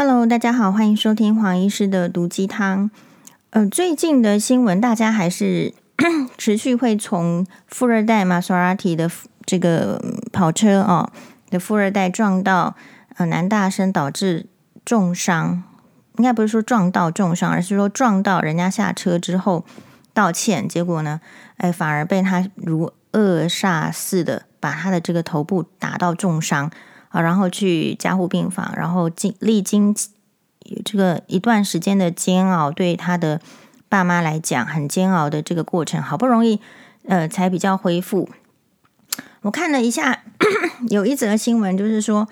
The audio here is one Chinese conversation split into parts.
Hello，大家好，欢迎收听黄医师的毒鸡汤。呃，最近的新闻，大家还是 持续会从富二代玛莎拉蒂的这个跑车哦的富二代撞到呃男大生，导致重伤。应该不是说撞到重伤，而是说撞到人家下车之后道歉，结果呢，哎，反而被他如扼杀似的把他的这个头部打到重伤。啊，然后去加护病房，然后经历经这个一段时间的煎熬，对他的爸妈来讲很煎熬的这个过程，好不容易呃才比较恢复。我看了一下，有一则新闻，就是说，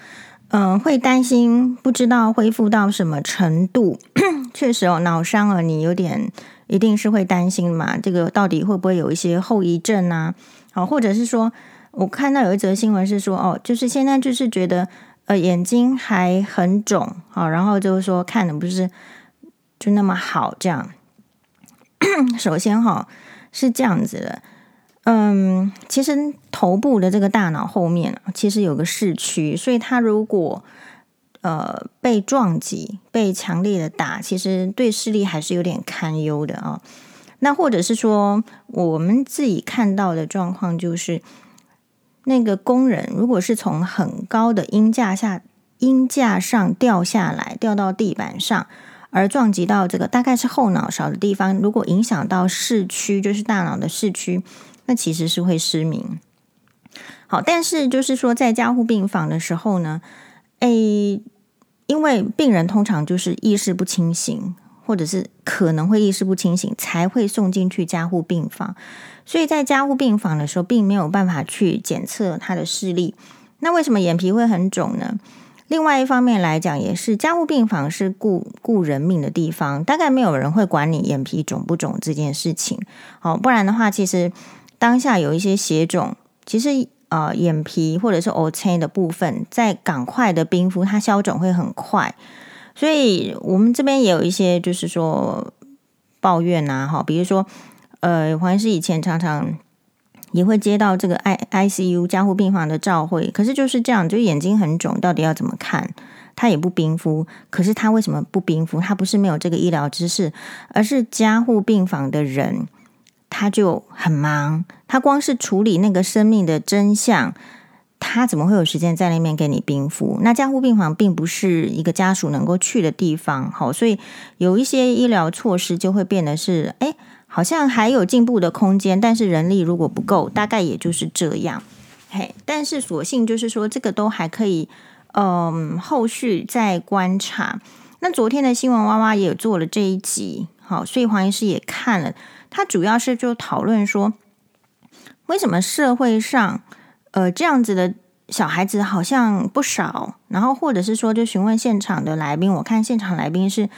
嗯、呃，会担心不知道恢复到什么程度。确实哦，脑伤了，你有点一定是会担心嘛。这个到底会不会有一些后遗症啊？好，或者是说。我看到有一则新闻是说，哦，就是现在就是觉得，呃，眼睛还很肿，好，然后就是说看的不是就那么好，这样。首先哈是这样子的，嗯，其实头部的这个大脑后面其实有个视区，所以它如果呃被撞击、被强烈的打，其实对视力还是有点堪忧的啊。那或者是说我们自己看到的状况就是。那个工人如果是从很高的音架下音架上掉下来，掉到地板上，而撞击到这个大概是后脑勺的地方，如果影响到视区，就是大脑的视区，那其实是会失明。好，但是就是说在加护病房的时候呢，诶，因为病人通常就是意识不清醒。或者是可能会意识不清醒，才会送进去加护病房。所以在加护病房的时候，并没有办法去检测他的视力。那为什么眼皮会很肿呢？另外一方面来讲，也是加护病房是顾顾人命的地方，大概没有人会管你眼皮肿不肿这件事情。好，不然的话，其实当下有一些血肿，其实呃眼皮或者是乌青的部分，在赶快的冰敷，它消肿会很快。所以我们这边也有一些，就是说抱怨呐，哈，比如说，呃，黄医师以前常常也会接到这个 I I C U 加护病房的照会，可是就是这样，就眼睛很肿，到底要怎么看？他也不冰敷，可是他为什么不冰敷？他不是没有这个医疗知识，而是加护病房的人他就很忙，他光是处理那个生命的真相。他怎么会有时间在那边给你冰敷？那加护病房并不是一个家属能够去的地方，好，所以有一些医疗措施就会变得是，哎，好像还有进步的空间，但是人力如果不够，大概也就是这样。嘿，但是所幸就是说，这个都还可以，嗯，后续再观察。那昨天的新闻娃娃也有做了这一集，好，所以黄医师也看了，他主要是就讨论说，为什么社会上。呃，这样子的小孩子好像不少，然后或者是说，就询问现场的来宾，我看现场来宾是，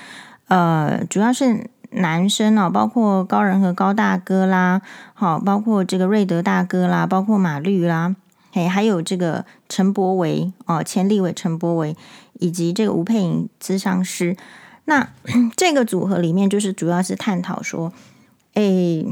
呃，主要是男生哦，包括高人和高大哥啦，好，包括这个瑞德大哥啦，包括马律啦，嘿，还有这个陈柏维哦，前立委陈柏维，以及这个吴佩颖咨商师，那 这个组合里面就是主要是探讨说，哎，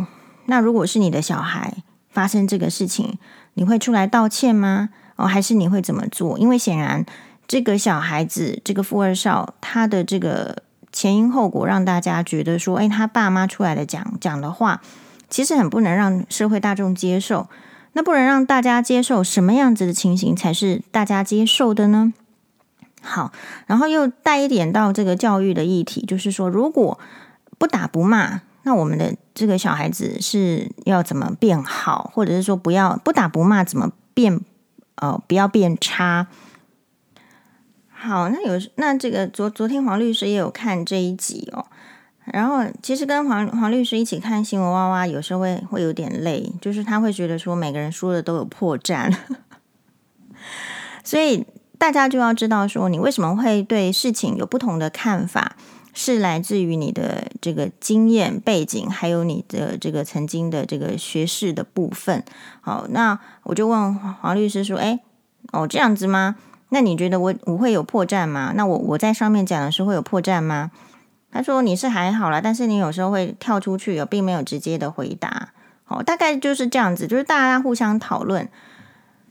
那如果是你的小孩发生这个事情。你会出来道歉吗？哦，还是你会怎么做？因为显然这个小孩子，这个富二少，他的这个前因后果，让大家觉得说，诶，他爸妈出来的讲讲的话，其实很不能让社会大众接受。那不能让大家接受什么样子的情形才是大家接受的呢？好，然后又带一点到这个教育的议题，就是说，如果不打不骂。那我们的这个小孩子是要怎么变好，或者是说不要不打不骂怎么变？呃，不要变差。好，那有那这个昨昨天黄律师也有看这一集哦。然后其实跟黄黄律师一起看新闻哇哇，有时候会会有点累，就是他会觉得说每个人说的都有破绽，所以大家就要知道说你为什么会对事情有不同的看法。是来自于你的这个经验背景，还有你的这个曾经的这个学士的部分。好，那我就问黄律师说：“哎，哦，这样子吗？那你觉得我我会有破绽吗？那我我在上面讲的是会有破绽吗？”他说：“你是还好啦，但是你有时候会跳出去，并没有直接的回答。好，大概就是这样子，就是大家互相讨论。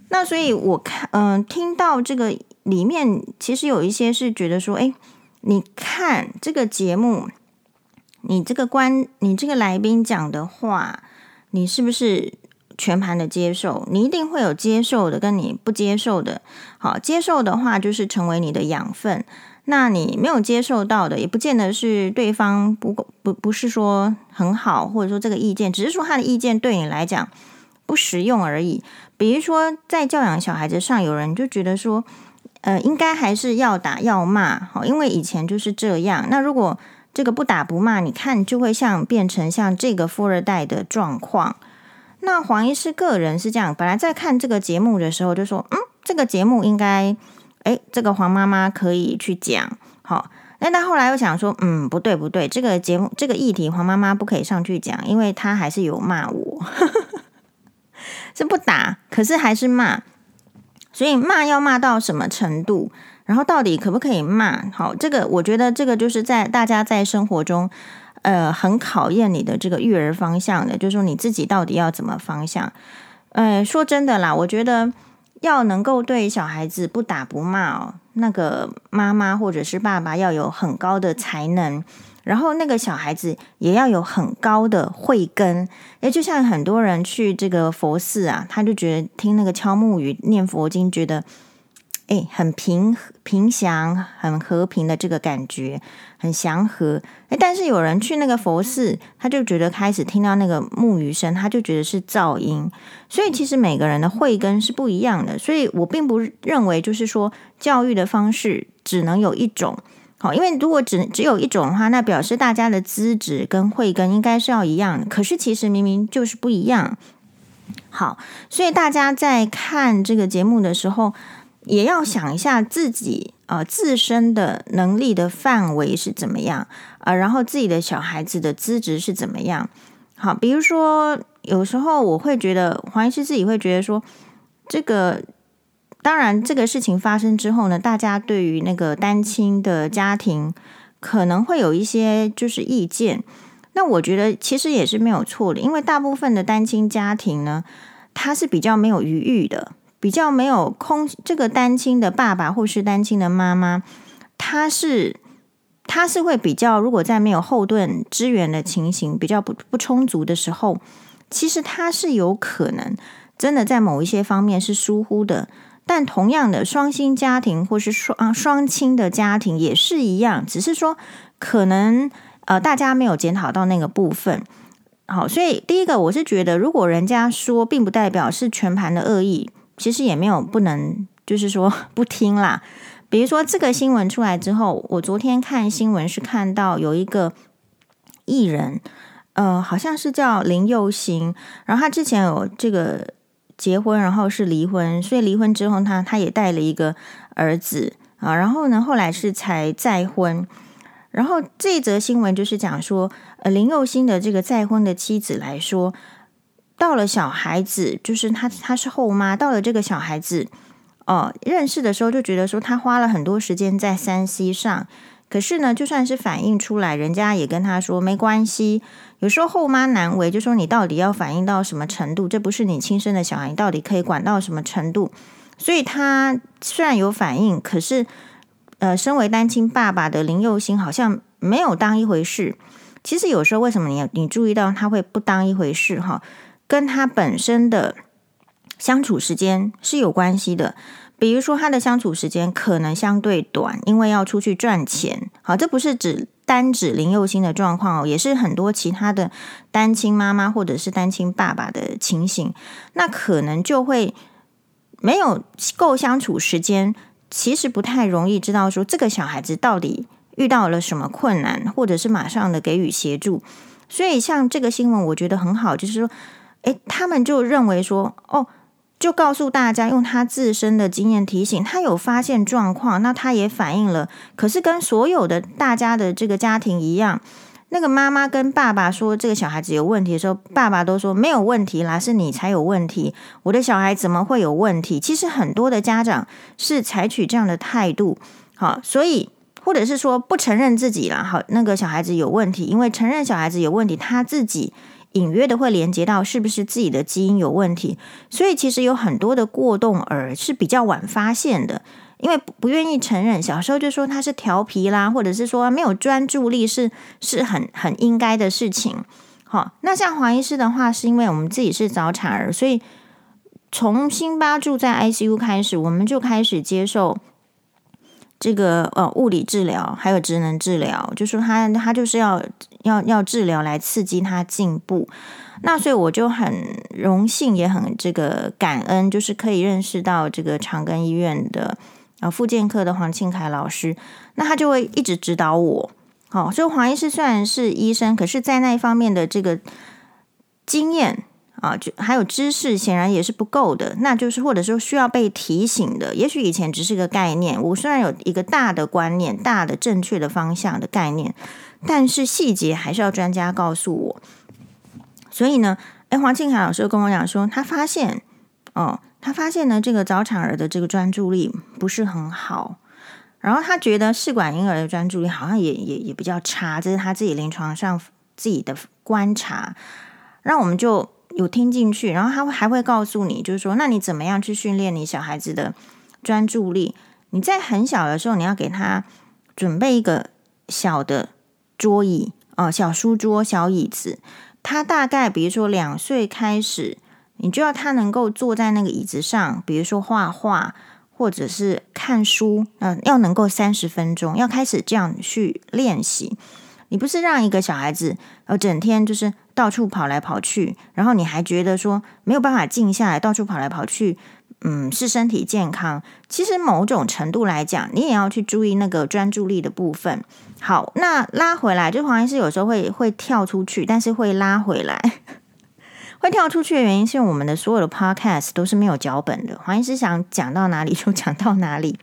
那所以我看，嗯、听到这个里面，其实有一些是觉得说，哎。”你看这个节目，你这个观，你这个来宾讲的话，你是不是全盘的接受？你一定会有接受的，跟你不接受的。好，接受的话就是成为你的养分。那你没有接受到的，也不见得是对方不不不是说很好，或者说这个意见，只是说他的意见对你来讲不实用而已。比如说在教养小孩子上，有人就觉得说，呃，应该还是要打要骂，好，因为以前就是这样。那如果这个不打不骂，你看就会像变成像这个富二代的状况。那黄医师个人是这样，本来在看这个节目的时候就说，嗯，这个节目应该。诶，这个黄妈妈可以去讲，好。那他后来又想说，嗯，不对不对，这个节目这个议题，黄妈妈不可以上去讲，因为她还是有骂我，是不打，可是还是骂。所以骂要骂到什么程度？然后到底可不可以骂？好，这个我觉得这个就是在大家在生活中，呃，很考验你的这个育儿方向的，就是说你自己到底要怎么方向？呃，说真的啦，我觉得。要能够对小孩子不打不骂哦，那个妈妈或者是爸爸要有很高的才能，然后那个小孩子也要有很高的慧根。诶，就像很多人去这个佛寺啊，他就觉得听那个敲木鱼念佛经，觉得。哎，很平平祥，很和平的这个感觉，很祥和。哎，但是有人去那个佛寺，他就觉得开始听到那个木鱼声，他就觉得是噪音。所以其实每个人的慧根是不一样的。所以我并不认为就是说教育的方式只能有一种。好，因为如果只只有一种的话，那表示大家的资质跟慧根应该是要一样。可是其实明明就是不一样。好，所以大家在看这个节目的时候。也要想一下自己呃自身的能力的范围是怎么样啊，呃，然后自己的小孩子的资质是怎么样。好，比如说有时候我会觉得黄医师自己会觉得说，这个当然这个事情发生之后呢，大家对于那个单亲的家庭可能会有一些就是意见。那我觉得其实也是没有错的，因为大部分的单亲家庭呢，他是比较没有余裕的。比较没有空，这个单亲的爸爸或是单亲的妈妈，他是他是会比较，如果在没有后盾支援的情形比较不不充足的时候，其实他是有可能真的在某一些方面是疏忽的。但同样的，双薪家庭或是双啊双亲的家庭也是一样，只是说可能呃大家没有检讨到那个部分。好，所以第一个我是觉得，如果人家说，并不代表是全盘的恶意。其实也没有不能，就是说 不听啦。比如说这个新闻出来之后，我昨天看新闻是看到有一个艺人，呃，好像是叫林宥欣，然后他之前有这个结婚，然后是离婚，所以离婚之后他他也带了一个儿子啊，然后呢后来是才再婚，然后这则新闻就是讲说，呃，林佑欣的这个再婚的妻子来说。到了小孩子，就是他，他是后妈。到了这个小孩子，哦，认识的时候就觉得说他花了很多时间在 3C 上。可是呢，就算是反映出来，人家也跟他说没关系。有时候后妈难为，就说你到底要反映到什么程度？这不是你亲生的小孩，你到底可以管到什么程度？所以他虽然有反应，可是呃，身为单亲爸爸的林佑欣好像没有当一回事。其实有时候为什么你你注意到他会不当一回事？哈。跟他本身的相处时间是有关系的，比如说他的相处时间可能相对短，因为要出去赚钱。好，这不是指单指林宥欣的状况哦，也是很多其他的单亲妈妈或者是单亲爸爸的情形。那可能就会没有够相处时间，其实不太容易知道说这个小孩子到底遇到了什么困难，或者是马上的给予协助。所以像这个新闻，我觉得很好，就是说。诶，他们就认为说，哦，就告诉大家，用他自身的经验提醒，他有发现状况，那他也反映了。可是跟所有的大家的这个家庭一样，那个妈妈跟爸爸说这个小孩子有问题的时候，爸爸都说没有问题啦，是你才有问题，我的小孩怎么会有问题？其实很多的家长是采取这样的态度，好，所以或者是说不承认自己啦，好，那个小孩子有问题，因为承认小孩子有问题，他自己。隐约的会连接到是不是自己的基因有问题，所以其实有很多的过动儿是比较晚发现的，因为不愿意承认，小时候就说他是调皮啦，或者是说没有专注力是是很很应该的事情。好，那像黄医师的话，是因为我们自己是早产儿，所以从辛巴住在 ICU 开始，我们就开始接受这个呃物理治疗，还有职能治疗，就是他他就是要要要治疗来刺激他进步。那所以我就很荣幸，也很这个感恩，就是可以认识到这个长庚医院的啊复健科的黄庆凯老师，那他就会一直指导我。好，所以黄医师虽然是医生，可是在那一方面的这个经验啊，就还有知识，显然也是不够的。那就是或者说需要被提醒的，也许以前只是个概念。我虽然有一个大的观念、大的正确的方向的概念，但是细节还是要专家告诉我。所以呢，诶，黄庆凯老师跟我讲说，他发现哦，他发现呢，这个早产儿的这个专注力不是很好，然后他觉得试管婴儿的专注力好像也也也比较差，这是他自己临床上自己的观察。让我们就有听进去，然后他会还会告诉你，就是说，那你怎么样去训练你小孩子的专注力？你在很小的时候，你要给他准备一个小的桌椅啊，小书桌、小椅子。他大概比如说两岁开始，你就要他能够坐在那个椅子上，比如说画画或者是看书，呃，要能够三十分钟，要开始这样去练习。你不是让一个小孩子呃整天就是到处跑来跑去，然后你还觉得说没有办法静下来，到处跑来跑去，嗯，是身体健康。其实某种程度来讲，你也要去注意那个专注力的部分。好，那拉回来，就黄医师有时候会会跳出去，但是会拉回来。会跳出去的原因是我们的所有的 podcast 都是没有脚本的，黄医师想讲到哪里就讲到哪里。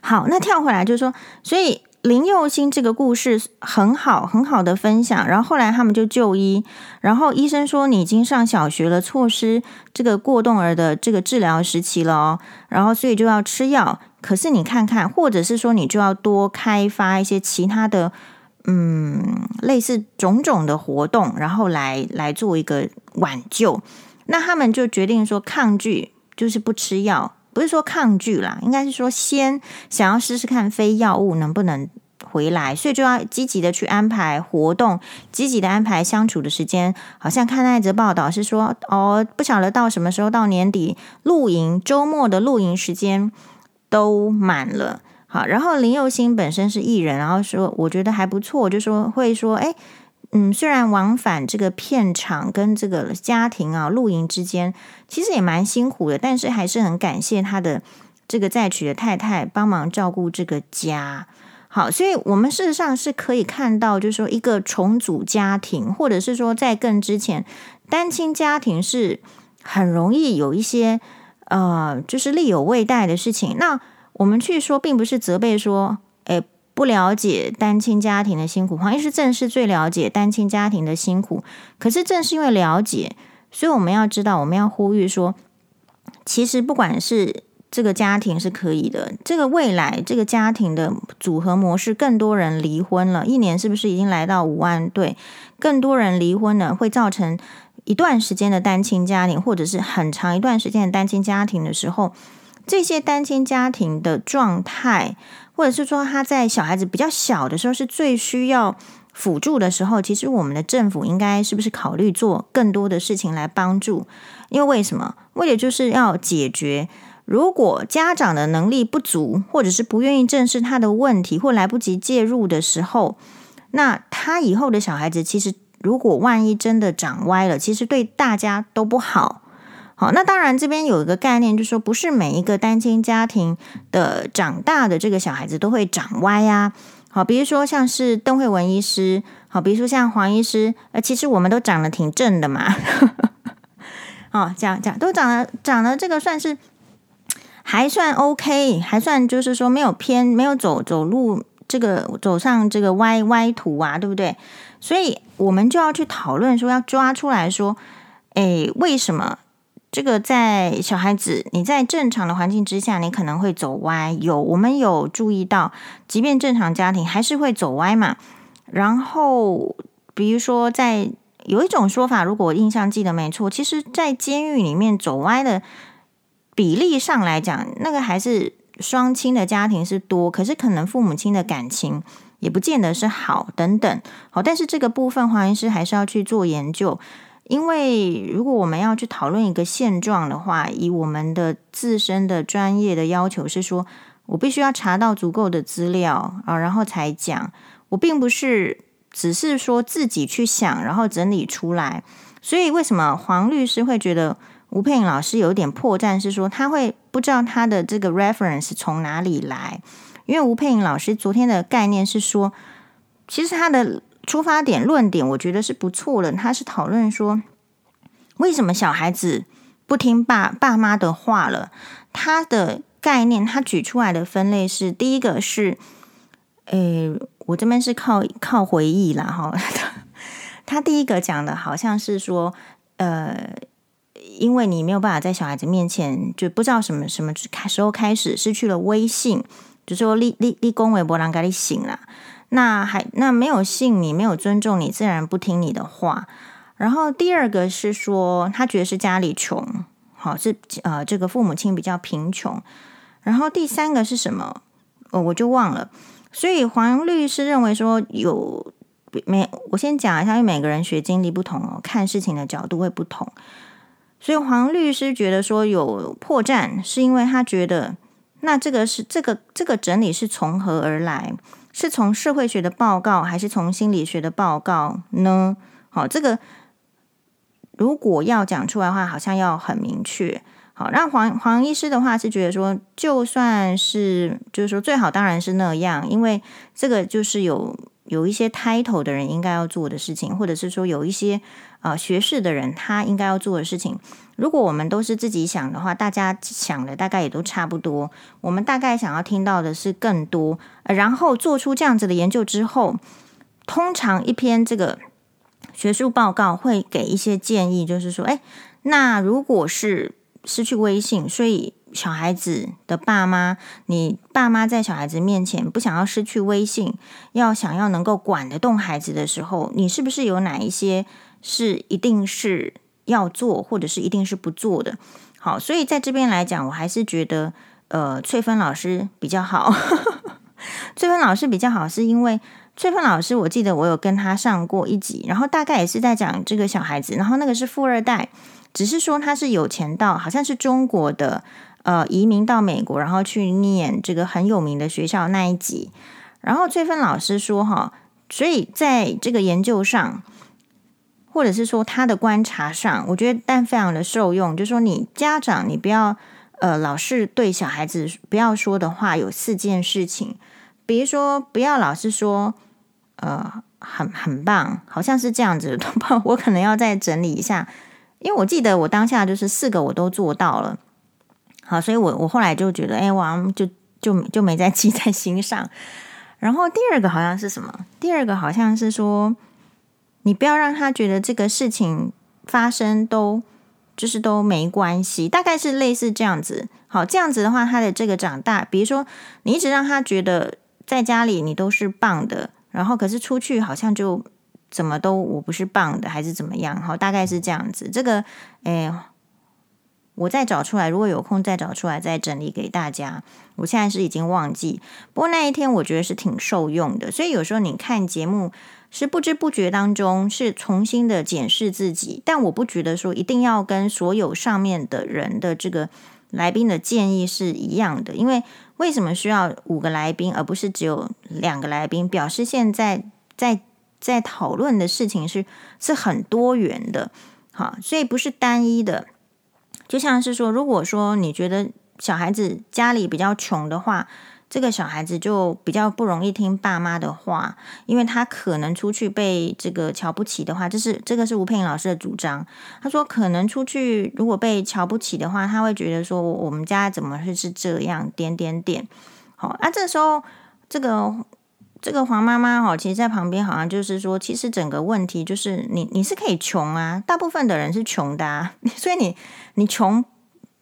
好，那跳回来就是说，所以林佑星这个故事很好，很好的分享。然后后来他们就就医，然后医生说你已经上小学了，错失这个过动儿的这个治疗时期了哦，然后所以就要吃药。可是你看看，或者是说你就要多开发一些其他的，嗯，类似种种的活动，然后来来做一个挽救。那他们就决定说抗拒，就是不吃药，不是说抗拒啦，应该是说先想要试试看非药物能不能回来，所以就要积极的去安排活动，积极的安排相处的时间。好像看那则报道是说，哦，不晓得到什么时候到年底露营，周末的露营时间。都满了，好，然后林佑星本身是艺人，然后说我觉得还不错，就说会说，哎，嗯，虽然往返这个片场跟这个家庭啊露营之间，其实也蛮辛苦的，但是还是很感谢他的这个再娶的太太帮忙照顾这个家。好，所以我们事实上是可以看到，就是说一个重组家庭，或者是说在更之前，单亲家庭是很容易有一些。呃，就是力有未逮的事情。那我们去说，并不是责备说，诶，不了解单亲家庭的辛苦。黄医师正是最了解单亲家庭的辛苦。可是正是因为了解，所以我们要知道，我们要呼吁说，其实不管是这个家庭是可以的，这个未来这个家庭的组合模式，更多人离婚了，一年是不是已经来到五万对？更多人离婚了，会造成。一段时间的单亲家庭，或者是很长一段时间的单亲家庭的时候，这些单亲家庭的状态，或者是说他在小孩子比较小的时候是最需要辅助的时候，其实我们的政府应该是不是考虑做更多的事情来帮助？因为为什么？为了就是要解决，如果家长的能力不足，或者是不愿意正视他的问题，或来不及介入的时候，那他以后的小孩子其实。如果万一真的长歪了，其实对大家都不好。好，那当然这边有一个概念，就是说不是每一个单亲家庭的长大的这个小孩子都会长歪呀。好，比如说像是邓惠文医师，好，比如说像黄医师，呃，其实我们都长得挺正的嘛。哦，这样这样都长得长得这个算是还算 OK，还算就是说没有偏，没有走走路这个走上这个歪歪途啊，对不对？所以，我们就要去讨论说，要抓出来说，诶，为什么这个在小孩子你在正常的环境之下，你可能会走歪？有，我们有注意到，即便正常家庭还是会走歪嘛。然后，比如说，在有一种说法，如果我印象记得没错，其实，在监狱里面走歪的比例上来讲，那个还是双亲的家庭是多，可是可能父母亲的感情也不见得是好等等。好，但是这个部分黄医师还是要去做研究，因为如果我们要去讨论一个现状的话，以我们的自身的专业的要求是说，我必须要查到足够的资料啊，然后才讲。我并不是只是说自己去想，然后整理出来。所以为什么黄律师会觉得吴佩颖老师有点破绽？是说他会不知道他的这个 reference 从哪里来？因为吴佩颖老师昨天的概念是说，其实他的出发点论点，我觉得是不错的。他是讨论说，为什么小孩子不听爸爸妈的话了？他的概念，他举出来的分类是：第一个是，诶，我这边是靠靠回忆啦，哈。他第一个讲的好像是说，呃，因为你没有办法在小孩子面前，就不知道什么什么时候开始失去了威信，就说立立立功为伯让给你醒了，那还那没有信你，没有尊重你，自然不听你的话。然后第二个是说，他觉得是家里穷，好是呃这个父母亲比较贫穷。然后第三个是什么？哦，我就忘了。所以黄律师认为说有。每我先讲一下，因为每个人学经历不同哦，看事情的角度会不同。所以黄律师觉得说有破绽，是因为他觉得那这个是这个这个整理是从何而来？是从社会学的报告，还是从心理学的报告呢？好，这个如果要讲出来的话，好像要很明确。好，那黄黄医师的话是觉得说，就算是就是说最好当然是那样，因为这个就是有。有一些 title 的人应该要做的事情，或者是说有一些呃学士的人他应该要做的事情。如果我们都是自己想的话，大家想的大概也都差不多。我们大概想要听到的是更多，然后做出这样子的研究之后，通常一篇这个学术报告会给一些建议，就是说，哎，那如果是失去威信，所以。小孩子的爸妈，你爸妈在小孩子面前不想要失去威信，要想要能够管得动孩子的时候，你是不是有哪一些是一定是要做，或者是一定是不做的？好，所以在这边来讲，我还是觉得呃，翠芬老师比较好。翠芬老师比较好，是因为翠芬老师，我记得我有跟他上过一集，然后大概也是在讲这个小孩子，然后那个是富二代，只是说他是有钱到好像是中国的。呃，移民到美国，然后去念这个很有名的学校那一集，然后翠芬老师说哈，所以在这个研究上，或者是说他的观察上，我觉得但非常的受用。就说，你家长你不要呃老是对小孩子不要说的话有四件事情，比如说不要老是说呃很很棒，好像是这样子 的，我可能要再整理一下，因为我记得我当下就是四个我都做到了。好，所以我我后来就觉得，哎，我就就就没再记 在心上。然后第二个好像是什么？第二个好像是说，你不要让他觉得这个事情发生都就是都没关系，大概是类似这样子。好，这样子的话，他的这个长大，比如说你一直让他觉得在家里你都是棒的，然后可是出去好像就怎么都我不是棒的，还是怎么样？好，大概是这样子。这个，哎。我再找出来，如果有空再找出来再整理给大家。我现在是已经忘记，不过那一天我觉得是挺受用的。所以有时候你看节目是不知不觉当中是重新的检视自己，但我不觉得说一定要跟所有上面的人的这个来宾的建议是一样的。因为为什么需要五个来宾而不是只有两个来宾？表示现在在在讨论的事情是是很多元的，好，所以不是单一的。就像是说，如果说你觉得小孩子家里比较穷的话，这个小孩子就比较不容易听爸妈的话，因为他可能出去被这个瞧不起的话，这是这个是吴佩颖老师的主张。他说，可能出去如果被瞧不起的话，他会觉得说，我们家怎么会是这样？点点点。好，啊，这时候这个。这个黄妈妈哈，其实在旁边好像就是说，其实整个问题就是你你是可以穷啊，大部分的人是穷的啊，所以你你穷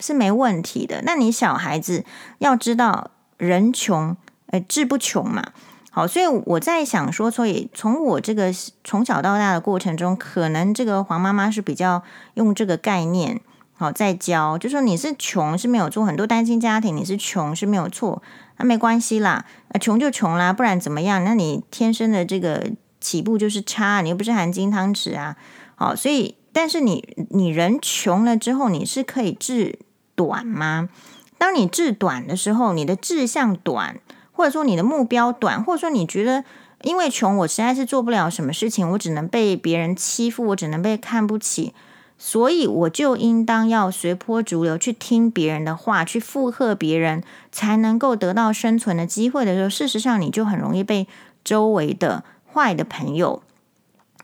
是没问题的。那你小孩子要知道，人穷哎志不穷嘛。好，所以我在想说，所以从我这个从小到大的过程中，可能这个黄妈妈是比较用这个概念好在教，就说你是穷是没有错，很多单亲家庭你是穷是没有错，那没关系啦，啊穷就穷啦，不然怎么样？那你天生的这个起步就是差，你又不是含金汤匙啊，好，所以但是你你人穷了之后，你是可以志短吗？当你志短的时候，你的志向短，或者说你的目标短，或者说你觉得。因为穷，我实在是做不了什么事情，我只能被别人欺负，我只能被看不起，所以我就应当要随波逐流，去听别人的话，去附和别人，才能够得到生存的机会的时候，事实上你就很容易被周围的坏的朋友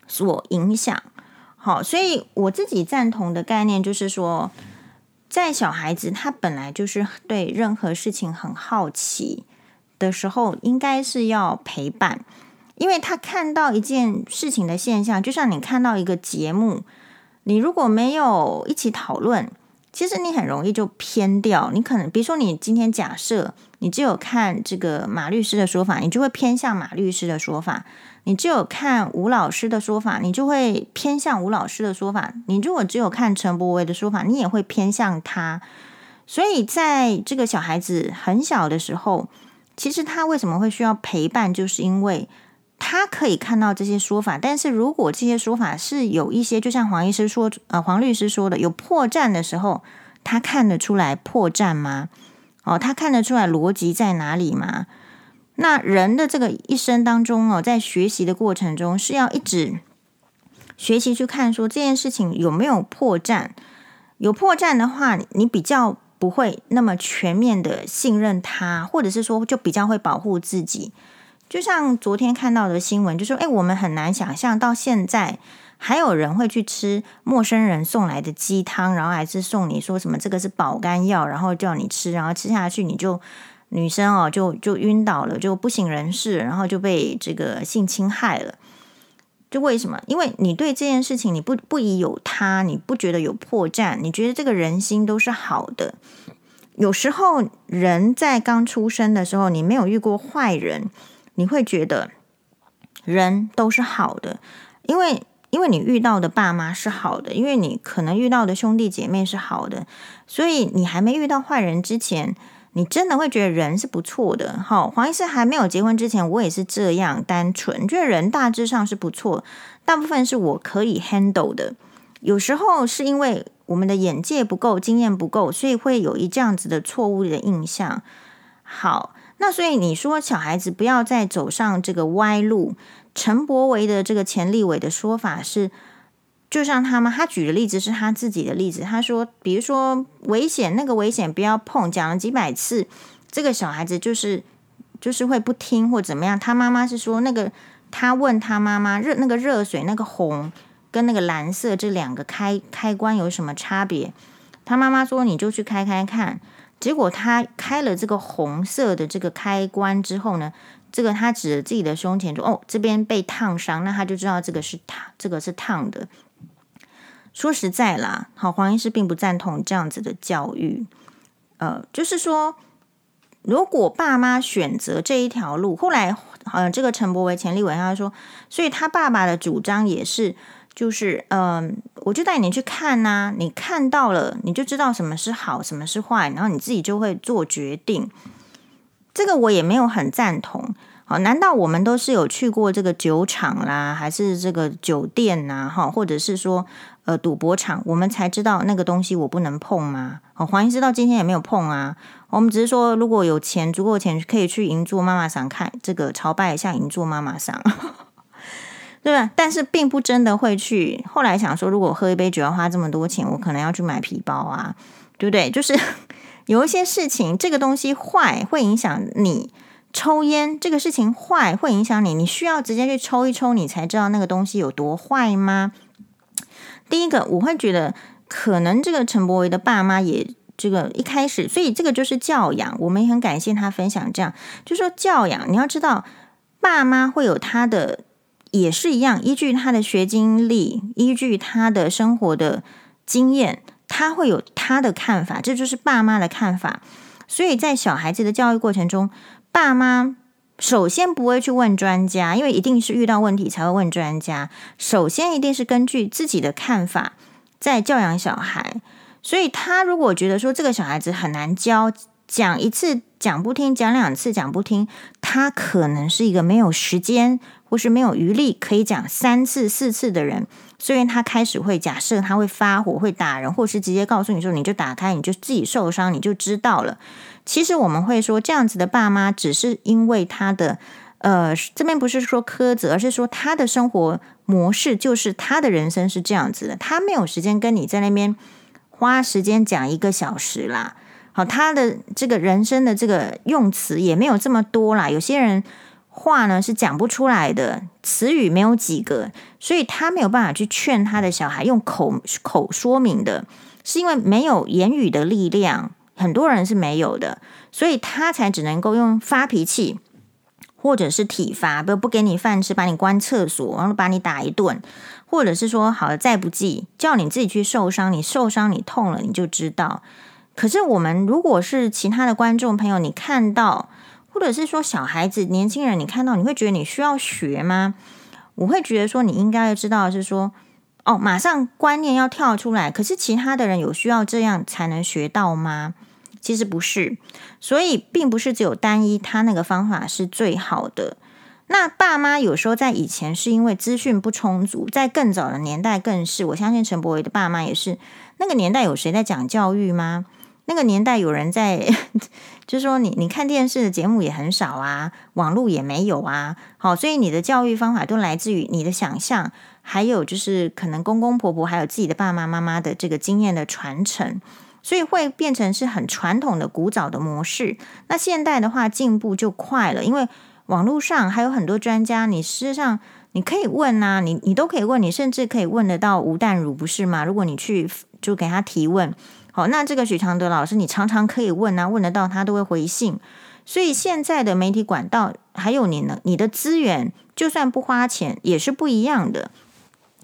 所影响。好，所以我自己赞同的概念就是说，在小孩子他本来就是对任何事情很好奇的时候，应该是要陪伴。因为他看到一件事情的现象，就像你看到一个节目，你如果没有一起讨论，其实你很容易就偏掉。你可能比如说，你今天假设你只有看这个马律师的说法，你就会偏向马律师的说法；你只有看吴老师的说法，你就会偏向吴老师的说法；你如果只有看陈柏惟的说法，你也会偏向他。所以，在这个小孩子很小的时候，其实他为什么会需要陪伴，就是因为。他可以看到这些说法，但是如果这些说法是有一些，就像黄医师说，呃，黄律师说的，有破绽的时候，他看得出来破绽吗？哦，他看得出来逻辑在哪里吗？那人的这个一生当中哦，在学习的过程中，是要一直学习去看说这件事情有没有破绽。有破绽的话，你比较不会那么全面的信任他，或者是说就比较会保护自己。就像昨天看到的新闻，就说：“哎，我们很难想象到现在还有人会去吃陌生人送来的鸡汤，然后还是送你说什么这个是保肝药，然后叫你吃，然后吃下去你就女生哦就就晕倒了，就不省人事，然后就被这个性侵害了。就为什么？因为你对这件事情你不不疑有他，你不觉得有破绽，你觉得这个人心都是好的。有时候人在刚出生的时候，你没有遇过坏人。”你会觉得人都是好的，因为因为你遇到的爸妈是好的，因为你可能遇到的兄弟姐妹是好的，所以你还没遇到坏人之前，你真的会觉得人是不错的。好，黄医师还没有结婚之前，我也是这样单纯，觉得人大致上是不错，大部分是我可以 handle 的。有时候是因为我们的眼界不够，经验不够，所以会有一这样子的错误的印象。好。那所以你说小孩子不要再走上这个歪路。陈柏惟的这个前立委的说法是，就像他们，他举的例子是他自己的例子。他说，比如说危险，那个危险不要碰，讲了几百次，这个小孩子就是就是会不听或怎么样。他妈妈是说，那个他问他妈妈热那个热水那个红跟那个蓝色这两个开开关有什么差别？他妈妈说，你就去开开看。结果他开了这个红色的这个开关之后呢，这个他指着自己的胸前说：“哦，这边被烫伤。”那他就知道这个是烫，这个是烫的。说实在啦，好，黄医师并不赞同这样子的教育。呃，就是说，如果爸妈选择这一条路，后来，呃，这个陈柏惟前立委他说，所以他爸爸的主张也是。就是，嗯、我就带你去看呐、你看到了，你就知道什么是好，什么是坏，然后你自己就会做决定。这个我也没有很赞同。好，难道我们都是有去过这个酒厂啦，还是这个酒店呐？哈，或者是说，呃，赌博场，我们才知道那个东西我不能碰吗？哦，黄医师到今天也没有碰啊。我们只是说，如果有钱，足够钱，可以去银座妈妈桑看这个朝拜一下银座妈妈桑。对吧？但是并不真的会去。后来想说，如果喝一杯酒要花这么多钱，我可能要去买皮包啊，对不对？就是 有一些事情，这个东西坏会影响你。抽烟这个事情坏会影响你，你需要直接去抽一抽，你才知道那个东西有多坏吗？第一个，我会觉得可能这个陈柏维的爸妈也这个一开始，所以这个就是教养。我们也很感谢他分享这样，就说教养，你要知道，爸妈会有他的。也是一样，依据他的学经历，依据他的生活的经验，他会有他的看法，这就是爸妈的看法。所以在小孩子的教育过程中，爸妈首先不会去问专家，因为一定是遇到问题才会问专家。首先一定是根据自己的看法在教养小孩。所以他如果觉得说这个小孩子很难教，讲一次讲不听，讲两次讲不听，他可能是一个没有时间或是没有余力可以讲三次四次的人。虽然他开始会假设他会发火、会打人，或是直接告诉你说你就打开，你就自己受伤，你就知道了。其实我们会说这样子的爸妈，只是因为他的呃这边不是说苛责，而是说他的生活模式就是他的人生是这样子的，他没有时间跟你在那边花时间讲一个小时啦。好，他的这个人生的这个用词也没有这么多啦。有些人。话呢是讲不出来的，词语没有几个，所以他没有办法去劝他的小孩用口口说明的，是因为没有言语的力量，很多人是没有的，所以他才只能够用发脾气，或者是体罚，不不给你饭吃，把你关厕所，然后把你打一顿，或者是说好了再不济，叫你自己去受伤，你受伤你痛了你就知道。可是我们如果是其他的观众朋友，你看到。或者是说小孩子、年轻人，你看到你会觉得你需要学吗？我会觉得说你应该知道是说，哦，马上观念要跳出来。可是其他的人有需要这样才能学到吗？其实不是，所以并不是只有单一他那个方法是最好的。那爸妈有时候在以前是因为资讯不充足，在更早的年代更是。我相信陈柏惟的爸妈也是。那个年代有谁在讲教育吗？那个年代有人在，就是说你你看电视的节目也很少啊，网络也没有啊，好，所以你的教育方法都来自于你的想象，还有就是可能公公婆婆还有自己的爸爸妈妈的这个经验的传承，所以会变成是很传统的古早的模式。那现代的话进步就快了，因为网络上还有很多专家，你事实上你可以问啊，你你都可以问，你甚至可以问得到吴淡如不是吗？如果你去就给他提问。好，那这个许常德老师，你常常可以问啊，问得到他都会回信。所以现在的媒体管道，还有你呢，你的资源，就算不花钱也是不一样的。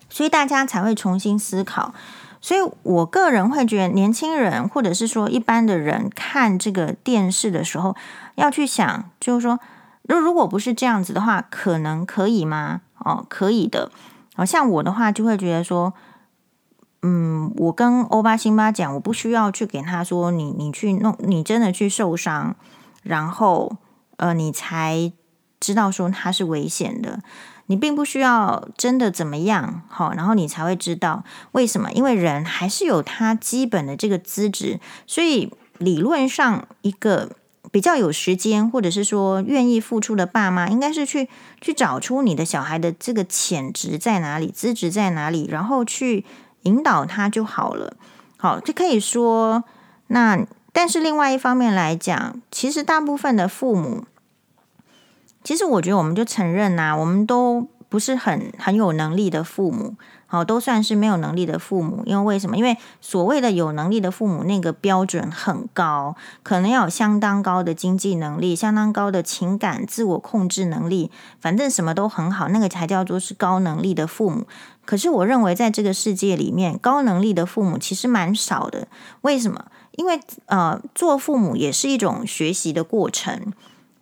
所以大家才会重新思考。所以我个人会觉得，年轻人或者是说一般的人看这个电视的时候，要去想，就是说，如如果不是这样子的话，可能可以吗？哦，可以的。好像我的话，就会觉得说。嗯，我跟欧巴辛巴讲，我不需要去给他说，你你去弄，你真的去受伤，然后呃，你才知道说他是危险的。你并不需要真的怎么样，好，然后你才会知道为什么？因为人还是有他基本的这个资质，所以理论上一个比较有时间或者是说愿意付出的爸妈，应该是去去找出你的小孩的这个潜质在哪里，资质在哪里，然后去。引导他就好了，好，就可以说那。但是另外一方面来讲，其实大部分的父母，其实我觉得我们就承认呐、我们都不是很很有能力的父母。好，都算是没有能力的父母，因为为什么？因为所谓的有能力的父母，那个标准很高，可能要有相当高的经济能力，相当高的情感自我控制能力，反正什么都很好，那个才叫做是高能力的父母。可是我认为，在这个世界里面，高能力的父母其实蛮少的。为什么？因为呃，做父母也是一种学习的过程，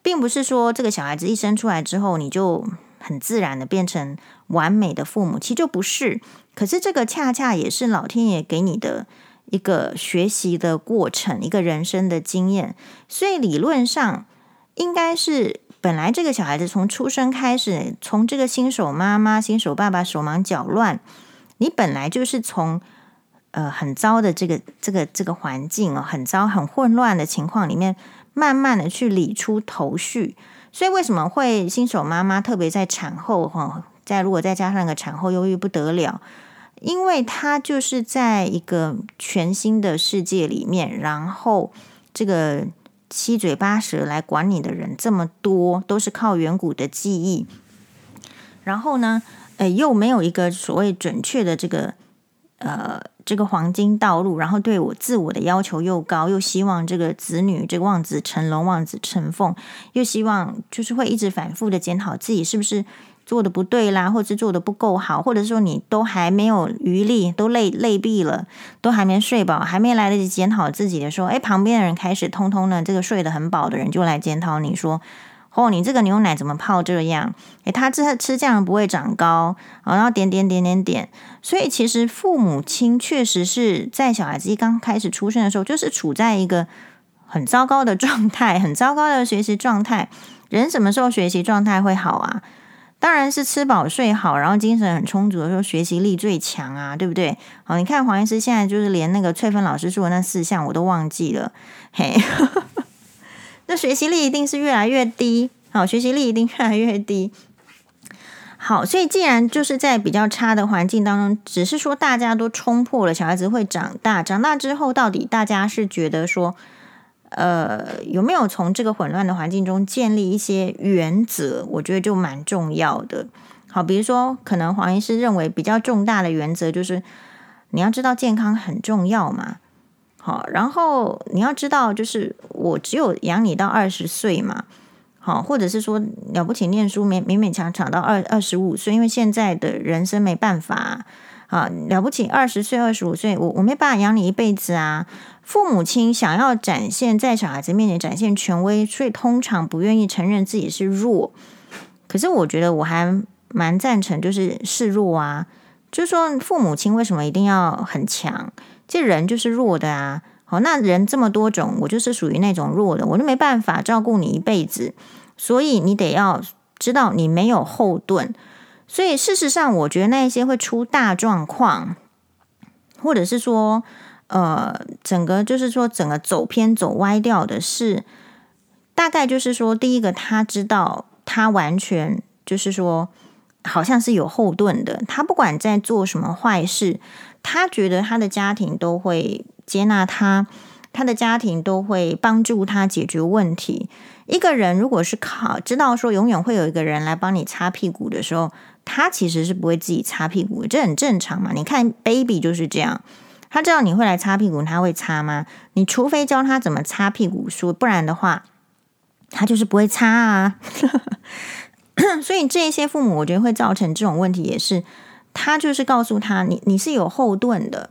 并不是说这个小孩子一生出来之后，你就很自然的变成。完美的父母其实就不是，可是这个恰恰也是老天爷给你的一个学习的过程，一个人生的经验。所以理论上应该是本来这个小孩子从出生开始，从这个新手妈妈、新手爸爸手忙脚乱，你本来就是从呃很糟的这个这个这个环境哦，很糟很混乱的情况里面，慢慢的去理出头绪。所以为什么会新手妈妈特别在产后哈？再如果再加上个产后忧郁不得了，因为他就是在一个全新的世界里面，然后这个七嘴八舌来管你的人这么多，都是靠远古的记忆，然后呢，呃，又没有一个所谓准确的这个呃这个黄金道路，然后对我自我的要求又高，又希望这个子女这个望子成龙、望子成凤，又希望就是会一直反复的检讨自己是不是。做的不对啦，或者是做的不够好，或者说你都还没有余力，都累累毙了，都还没睡饱，还没来得及检讨自己的时候，哎，旁边的人开始通通呢这个睡得很饱的人就来检讨你说，哦，你这个牛奶怎么泡这样？诶，他吃吃这样不会长高，然后点点点点点。所以其实父母亲确实是在小孩子一刚开始出生的时候，就是处在一个很糟糕的状态，很糟糕的学习状态。人什么时候学习状态会好啊？当然是吃饱睡好，然后精神很充足的时候，学习力最强啊，对不对？好，你看黄医师现在就是连那个翠芬老师说的那四项我都忘记了，嘿，那学习力一定是越来越低。好，学习力一定越来越低。好，所以既然就是在比较差的环境当中，只是说大家都冲破了，小孩子会长大，长大之后到底大家是觉得说。呃，有没有从这个混乱的环境中建立一些原则？我觉得就蛮重要的。好，比如说，可能黄医师认为比较重大的原则就是你要知道健康很重要嘛。好，然后你要知道，就是我只有养你到二十岁嘛。好，或者是说了不起念书勉勉勉强强到二二十五岁，因为现在的人生没办法，啊了不起二十岁二十五岁，我我没办法养你一辈子啊。父母亲想要展现在小孩子面前展现权威，所以通常不愿意承认自己是弱。可是我觉得我还蛮赞成，就是示弱啊，就是说父母亲为什么一定要很强？这人就是弱的啊。好，那人这么多种，我就是属于那种弱的，我就没办法照顾你一辈子。所以你得要知道你没有后盾。所以事实上，我觉得那一些会出大状况，或者是说。呃，整个就是说，整个走偏走歪掉的是，大概就是说，第一个他知道他完全就是说，好像是有后盾的。他不管在做什么坏事，他觉得他的家庭都会接纳他，他的家庭都会帮助他解决问题。一个人如果是靠知道说永远会有一个人来帮你擦屁股的时候，他其实是不会自己擦屁股，这很正常嘛。你看，baby 就是这样。他知道你会来擦屁股，他会擦吗？你除非教他怎么擦屁股说，不然的话，他就是不会擦啊。所以这一些父母，我觉得会造成这种问题，也是他就是告诉他，你你是有后盾的，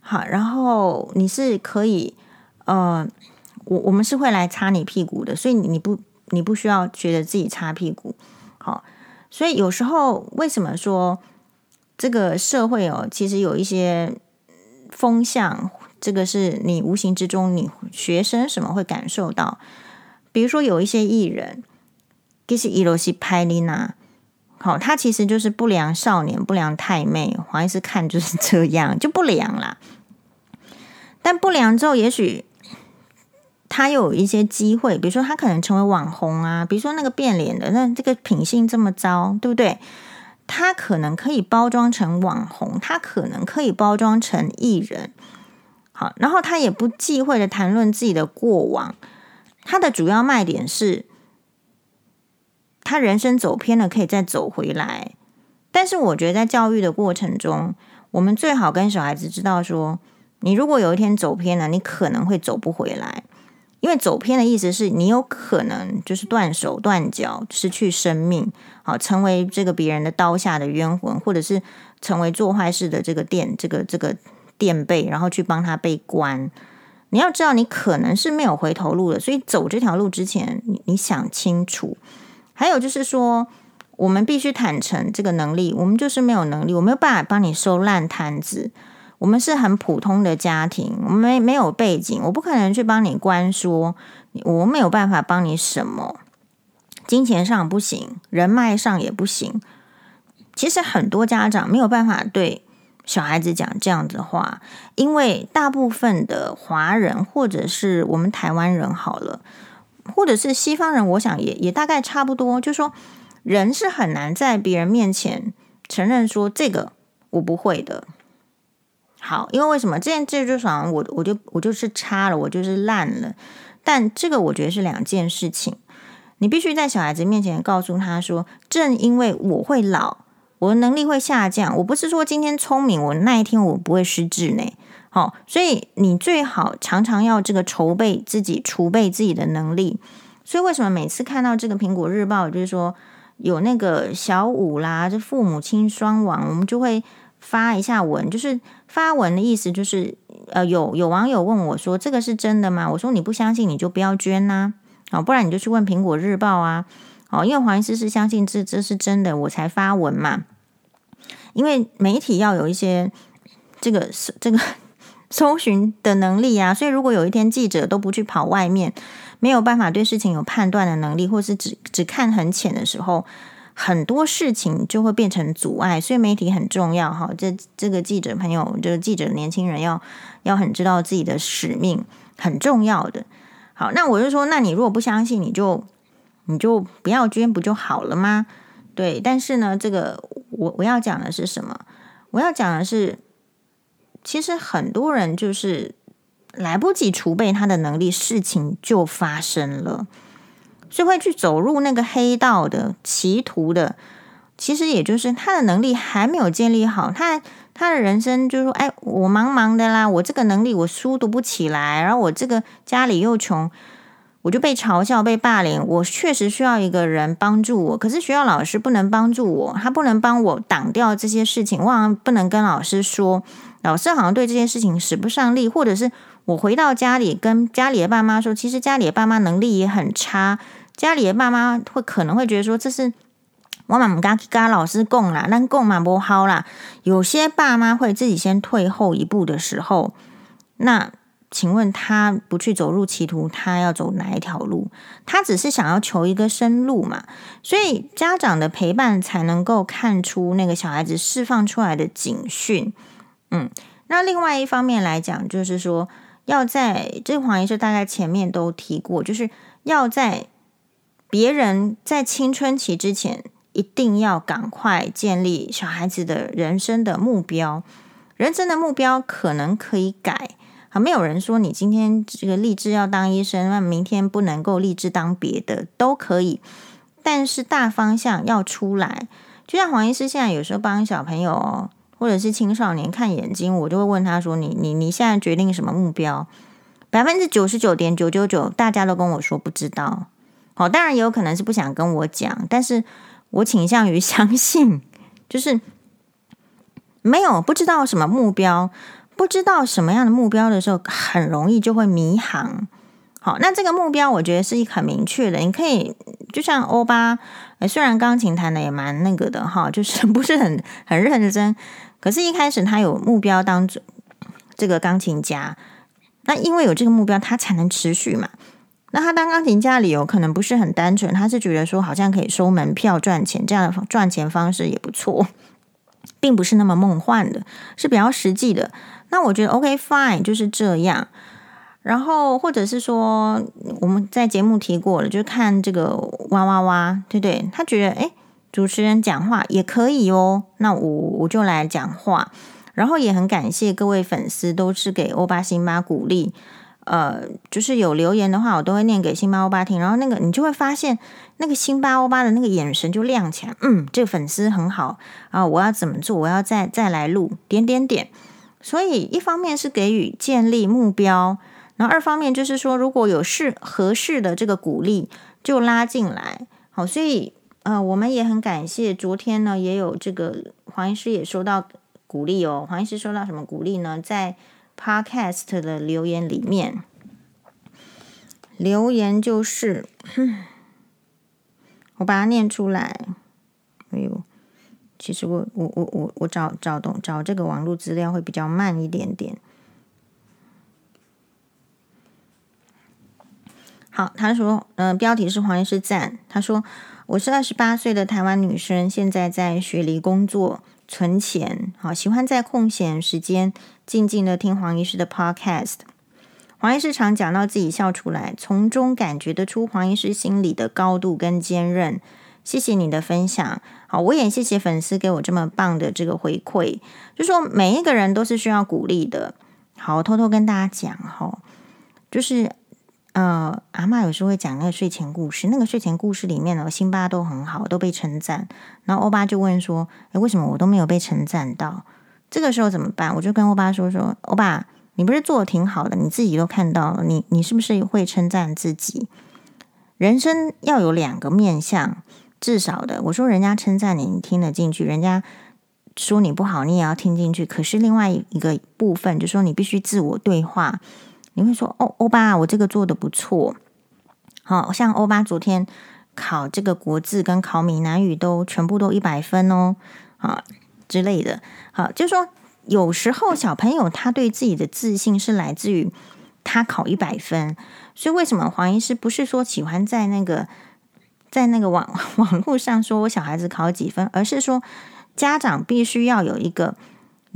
好，然后你是可以，呃，我我们是会来擦你屁股的，所以你不你不需要觉得自己擦屁股，好。所以有时候为什么说这个社会哦，其实有一些。风向，这个是你无形之中，你学生什么会感受到？比如说有一些艺人，就是伊罗西拍丽娜，好，他其实就是不良少年、不良太妹，黄医师看就是这样，就不良啦。但不良之后，也许他又有一些机会，比如说他可能成为网红啊，比如说那个变脸的，那这个品性这么糟，对不对？他可能可以包装成网红，他可能可以包装成艺人，好，然后他也不忌讳的谈论自己的过往。他的主要卖点是，他人生走偏了，可以再走回来。但是我觉得在教育的过程中，我们最好跟小孩子知道说，你如果有一天走偏了，你可能会走不回来。因为走偏的意思是你有可能就是断手断脚，失去生命，好，成为这个别人的刀下的冤魂，或者是成为做坏事的这个垫这个这个垫背，然后去帮他被关。你要知道，你可能是没有回头路的，所以走这条路之前，你你想清楚。还有就是说，我们必须坦诚这个能力，我们就是没有能力，我没有办法帮你收烂摊子。我们是很普通的家庭，我们没没有背景，我不可能去帮你关说，我没有办法帮你什么，金钱上不行，人脉上也不行。其实很多家长没有办法对小孩子讲这样子话，因为大部分的华人或者是我们台湾人好了，或者是西方人，我想也也大概差不多，就说人是很难在别人面前承认说这个我不会的。好，因为为什么这件这就好像我我就我就是差了，我就是烂了。但这个我觉得是两件事情。你必须在小孩子面前告诉他说，正因为我会老，我的能力会下降。我不是说今天聪明，我那一天我不会失智呢。好，所以你最好常常要这个筹备自己，储备自己的能力。所以为什么每次看到这个苹果日报，就是说有那个小五啦，这父母亲双亡，我们就会。发一下文，就是发文的意思，就是呃，有有网友问我说：“这个是真的吗？”我说：“你不相信，你就不要捐呐。”哦，不然你就去问苹果日报啊，哦，因为黄医师是相信这这是真的，我才发文嘛。因为媒体要有一些这个这个 搜寻的能力啊，所以如果有一天记者都不去跑外面，没有办法对事情有判断的能力，或是只只看很浅的时候，很多事情就会变成阻碍。所以媒体很重要哈，这这个记者朋友，这个记者年轻人要要很知道自己的使命，很重要的。好，那我就说，那你如果不相信，你就你就不要捐，不就好了吗？对，但是呢，这个我我要讲的是什么？我要讲的是，其实很多人就是来不及储备他的能力，事情就发生了，就会去走入那个黑道的歧途的。其实也就是他的能力还没有建立好，他他的人生就是说，哎，我茫茫的啦，我这个能力我书读不起来，然后我这个家里又穷，我就被嘲笑、被霸凌。我确实需要一个人帮助我，可是学校老师不能帮助我，他不能帮我挡掉这些事情，我好像不能跟老师说，老师好像对这些事情使不上力，或者是我回到家里跟家里的爸妈说，其实家里的爸妈能力也很差，家里的爸妈会可能会觉得说这是。我嘛唔敢去跟老师供啦，咱讲嘛不好啦。有些爸妈会自己先退后一步的时候，那请问他不去走入歧途，他要走哪一条路？他只是想要求一个生路嘛。所以家长的陪伴才能够看出那个小孩子释放出来的警讯。嗯，那另外一方面来讲，就是说要在这个黄医师大概前面都提过，就是要在别人在青春期之前。一定要赶快建立小孩子的人生的目标，人生的目标可能可以改啊，没有人说你今天这个立志要当医生，那明天不能够立志当别的都可以，但是大方向要出来。就像黄医师现在有时候帮小朋友或者是青少年看眼睛，我就会问他说：“你你你现在决定什么目标？”百分之九十九点九九九大家都跟我说不知道。好，当然也有可能是不想跟我讲，但是。我倾向于 相信，就是没有不知道什么目标，不知道什么样的目标的时候，很容易就会迷航。好，那这个目标我觉得是一很明确的，你可以就像欧巴，虽然钢琴弹的也蛮那个的哈，就是不是很很认真，可是一开始他有目标当这个钢琴家，那因为有这个目标，他才能持续嘛。那他当钢琴家的理由可能不是很单纯，他是觉得说好像可以收门票赚钱，这样的赚钱方式也不错，并不是那么梦幻的，是比较实际的。那我觉得 OK fine 就是这样。然后或者是说我们在节目提过了，就看这个哇哇哇，对不对？他觉得诶，主持人讲话也可以哦，那我我就来讲话。然后也很感谢各位粉丝都是给欧巴辛巴鼓励。呃，就是有留言的话，我都会念给辛巴欧巴听。然后那个你就会发现，那个辛巴欧巴的那个眼神就亮起来。嗯，这个粉丝很好啊，我要怎么做？我要再再来录点点点。所以一方面是给予建立目标，然后二方面就是说，如果有适合适的这个鼓励，就拉进来。好，所以呃，我们也很感谢。昨天呢，也有这个黄医师也收到鼓励哦。黄医师收到什么鼓励呢？在 Podcast 的留言里面，留言就是，我把它念出来。哎呦，其实我我我我我找找懂找这个网络资料会比较慢一点点。好，他说，嗯、标题是黄医师赞。他说，我是二十八岁的台湾女生，现在在雪梨工作。存钱，好，喜欢在空闲时间静静的听黄医师的 podcast。黄医师常讲到自己笑出来，从中感觉得出黄医师心里的高度跟坚韧。谢谢你的分享，好，我也谢谢粉丝给我这么棒的这个回馈，就说每一个人都是需要鼓励的。好，偷偷跟大家讲哈，就是。呃，阿嬷有时候会讲那个睡前故事，那个睡前故事里面呢，辛巴都很好，都被称赞。然后欧巴就问说：“诶，为什么我都没有被称赞到？这个时候怎么办？”我就跟欧巴说：“说欧巴，你不是做的挺好的，你自己都看到了，你你是不是会称赞自己？人生要有两个面向，至少的。我说人家称赞你，你听得进去；人家说你不好，你也要听进去。可是另外一个部分，就说你必须自我对话。”你会说哦，欧巴，我这个做的不错，好像欧巴昨天考这个国字跟考闽南语都全部都一百分哦，啊之类的。好，就是说有时候小朋友他对自己的自信是来自于他考一百分，所以为什么黄医师不是说喜欢在那个在那个网 网络上说我小孩子考几分，而是说家长必须要有一个。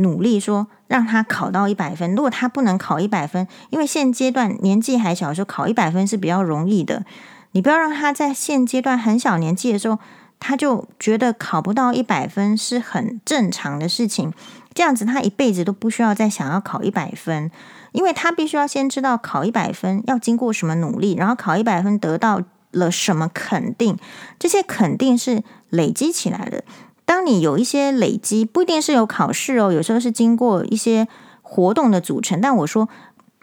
努力说让他考到一百分。如果他不能考一百分，因为现阶段年纪还小的时候，考一百分是比较容易的。你不要让他在现阶段很小年纪的时候，他就觉得考不到一百分是很正常的事情。这样子他一辈子都不需要再想要考一百分，因为他必须要先知道考一百分要经过什么努力，然后考一百分得到了什么肯定，这些肯定是累积起来的。当你有一些累积，不一定是有考试哦，有时候是经过一些活动的组成。但我说，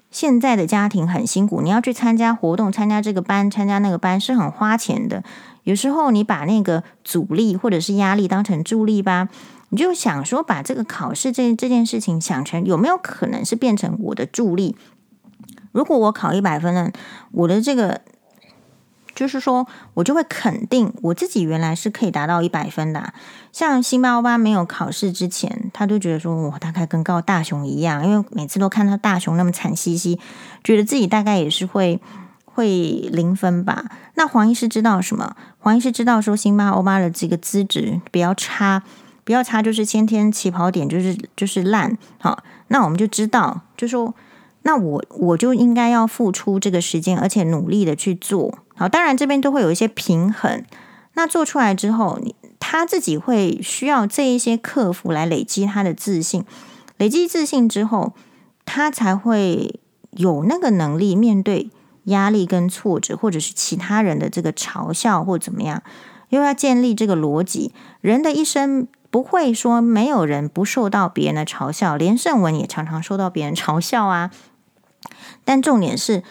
现在的家庭很辛苦，你要去参加活动、参加这个班、参加那个班，是很花钱的。有时候你把那个阻力或者是压力当成助力吧，你就想说，把这个考试这这件事情想成有没有可能是变成我的助力？如果我考一百分了，我的这个。就是说，我就会肯定我自己原来是可以达到一百分的。像辛巴欧巴没有考试之前，他都觉得说我大概跟高大雄一样，因为每次都看到大雄那么惨兮兮，觉得自己大概也是会会零分吧。那黄医师知道什么？黄医师知道说辛巴欧巴的这个资质比较差，比较差就是先天起跑点就是就是烂。好，那我们就知道，就说那我我就应该要付出这个时间，而且努力的去做。好，当然这边都会有一些平衡。那做出来之后，他自己会需要这一些克服来累积他的自信。累积自信之后，他才会有那个能力面对压力跟挫折，或者是其他人的这个嘲笑或怎么样。因为要建立这个逻辑，人的一生不会说没有人不受到别人的嘲笑，连胜文也常常受到别人嘲笑啊。但重点是，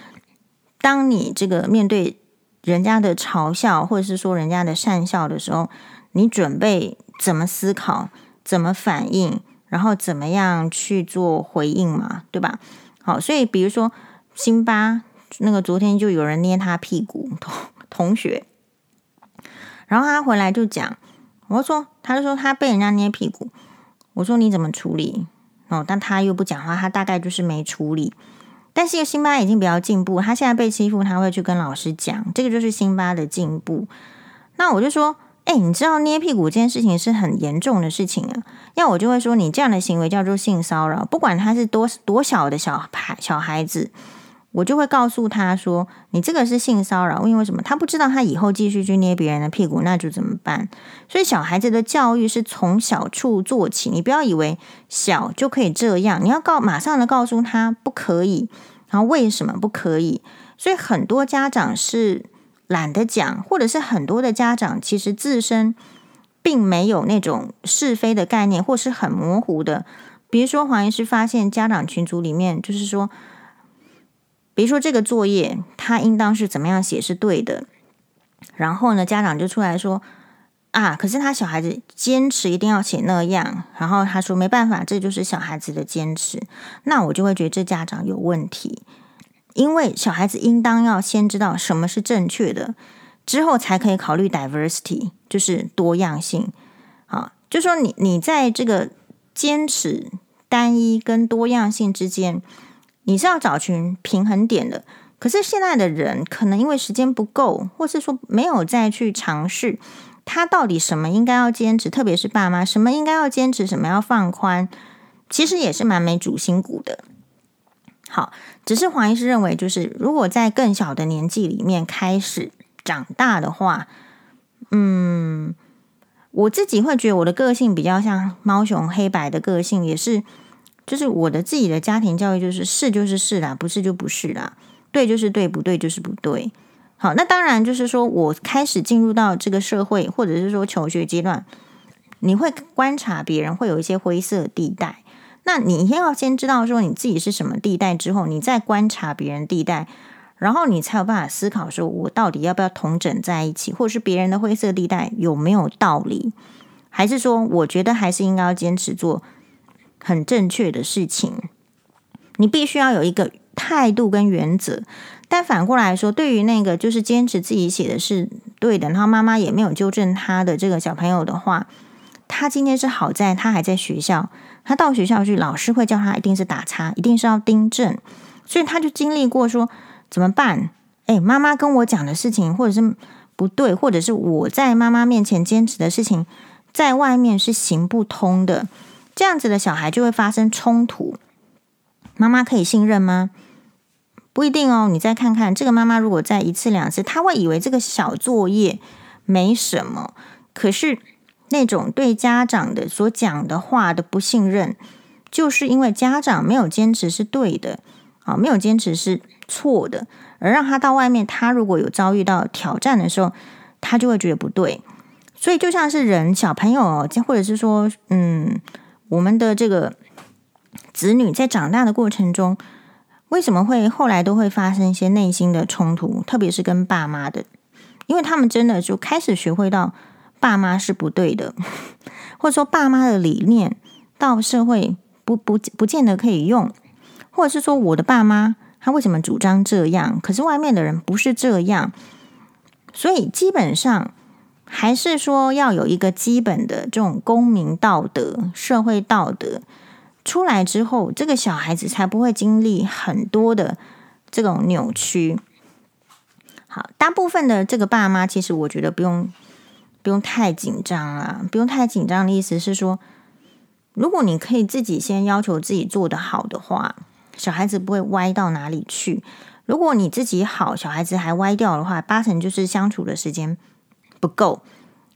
当你这个面对。人家的嘲笑，或者是说人家的善笑的时候，你准备怎么思考，怎么反应，然后怎么样去做回应嘛，对吧？好，所以比如说辛巴那个昨天就有人捏他屁股，同同学，然后他回来就讲，我说他就说他被人家捏屁股，我说你怎么处理？哦，但他又不讲话，他大概就是没处理。但是辛巴已经比较进步，他现在被欺负，他会去跟老师讲，这个就是辛巴的进步。那我就说，哎，你知道捏屁股这件事情是很严重的事情啊。那我就会说，你这样的行为叫做性骚扰，不管他是多多小的小孩小孩子。我就会告诉他说：“你这个是性骚扰，因为什么？他不知道他以后继续去捏别人的屁股，那就怎么办？所以小孩子的教育是从小处做起，你不要以为小就可以这样，你要告马上的告诉他不可以，然后为什么不可以？所以很多家长是懒得讲，或者是很多的家长其实自身并没有那种是非的概念，或是很模糊的。比如说黄医师发现家长群组里面，就是说。”比如说这个作业，他应当是怎么样写是对的，然后呢，家长就出来说啊，可是他小孩子坚持一定要写那样，然后他说没办法，这就是小孩子的坚持，那我就会觉得这家长有问题，因为小孩子应当要先知道什么是正确的，之后才可以考虑 diversity，就是多样性，好，就说你你在这个坚持单一跟多样性之间。你是要找寻平衡点的，可是现在的人可能因为时间不够，或是说没有再去尝试，他到底什么应该要坚持，特别是爸妈什么应该要坚持，什么要放宽，其实也是蛮没主心骨的。好，只是黄医师认为，就是如果在更小的年纪里面开始长大的话，嗯，我自己会觉得我的个性比较像猫熊黑白的个性，也是。就是我的自己的家庭教育，就是是就是是啦，不是就不是啦，对就是对，不对就是不对。好，那当然就是说我开始进入到这个社会，或者是说求学阶段，你会观察别人，会有一些灰色地带。那你先要先知道说你自己是什么地带之后，你再观察别人地带，然后你才有办法思考说，我到底要不要同整在一起，或者是别人的灰色地带有没有道理，还是说我觉得还是应该要坚持做。很正确的事情，你必须要有一个态度跟原则，但反过来说，对于那个就是坚持自己写的是对的，然后妈妈也没有纠正他的这个小朋友的话，他今天是好在他还在学校，他到学校去，老师会叫他一定是打叉，一定是要订正，所以他就经历过说怎么办？哎，妈妈跟我讲的事情，或者是不对，或者是我在妈妈面前坚持的事情，在外面是行不通的，这样子的小孩就会发生冲突。妈妈可以信任吗？不一定哦。你再看看这个妈妈，如果再一次两次，她会以为这个小作业没什么。可是那种对家长的所讲的话的不信任，就是因为家长没有坚持是对的啊，没有坚持是错的，而让他到外面，他如果有遭遇到挑战的时候，他就会觉得不对。所以就像是人小朋友，或者是说，嗯，我们的这个子女在长大的过程中。为什么会后来都会发生一些内心的冲突，特别是跟爸妈的？因为他们真的就开始学会到爸妈是不对的，或者说爸妈的理念到社会不不不见得可以用，或者是说我的爸妈他为什么主张这样，可是外面的人不是这样，所以基本上还是说要有一个基本的这种公民道德、社会道德。出来之后，这个小孩子才不会经历很多的这种扭曲。好，大部分的这个爸妈，其实我觉得不用不用太紧张啊，不用太紧张的意思是说，如果你可以自己先要求自己做得好的话，小孩子不会歪到哪里去。如果你自己好，小孩子还歪掉的话，八成就是相处的时间不够。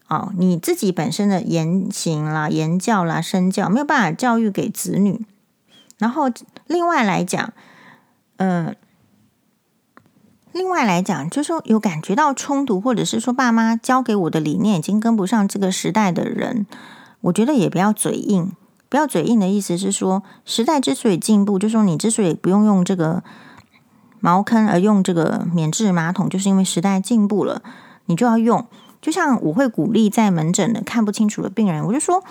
哦，你自己本身的言行啦、言教啦、身教没有办法教育给子女，然后另外来讲，嗯、呃，另外来讲，就是说有感觉到冲突，或者是说爸妈教给我的理念已经跟不上这个时代的人，我觉得也不要嘴硬。不要嘴硬的意思是说，时代之所以进步，就是说你之所以不用用这个茅坑而用这个免治马桶，就是因为时代进步了，你就要用。就像我会鼓励在门诊的看不清楚的病人，我就说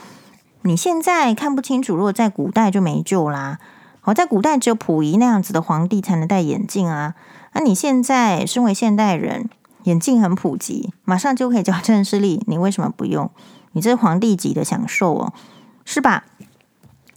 你现在看不清楚，如果在古代就没救啦。好，在古代只有溥仪那样子的皇帝才能戴眼镜啊。那你现在身为现代人，眼镜很普及，马上就可以矫正视力，你为什么不用？你这是皇帝级的享受哦，是吧？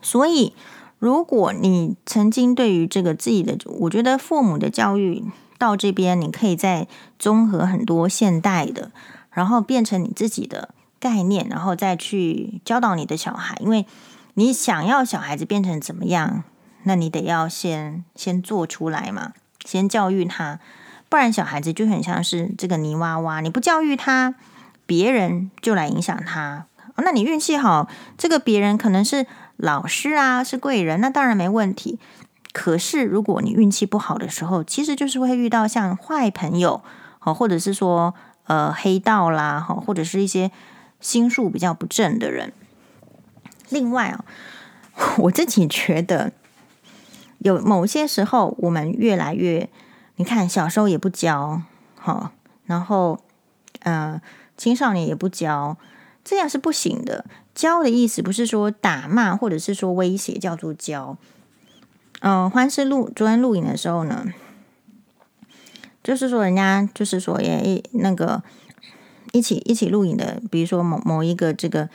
所以，如果你曾经对于这个自己的，我觉得父母的教育到这边，你可以再综合很多现代的。然后变成你自己的概念，然后再去教导你的小孩。因为你想要小孩子变成怎么样，那你得要先先做出来嘛，先教育他，不然小孩子就很像是这个泥娃娃，你不教育他，别人就来影响他。那你运气好，这个别人可能是老师啊，是贵人，那当然没问题。可是如果你运气不好的时候，其实就是会遇到像坏朋友，哦，或者是说。呃，黑道啦，哈，或者是一些心术比较不正的人。另外啊，我自己觉得，有某些时候，我们越来越，你看，小时候也不教，哈，然后呃，青少年也不教，这样是不行的。教的意思不是说打骂，或者是说威胁，叫做教。嗯、欢师录昨天录影的时候呢。就是说，人家就是说，也一那个一起一起录影的，比如说某某一个这个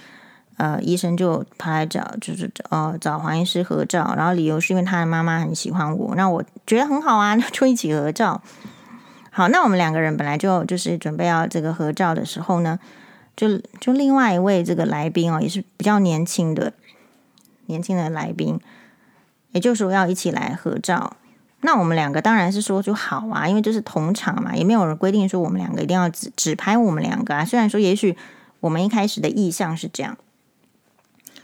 呃医生就跑来找，就是呃找黄医师合照，然后理由是因为他的妈妈很喜欢我，那我觉得很好啊，那就一起合照。好，那我们两个人本来就就是准备要这个合照的时候呢，就就另外一位这个来宾哦，也是比较年轻的年轻的来宾，也就是说要一起来合照。那我们两个当然是说就好啊，因为这是同场嘛，也没有人规定说我们两个一定要只只拍我们两个啊。虽然说也许我们一开始的意向是这样，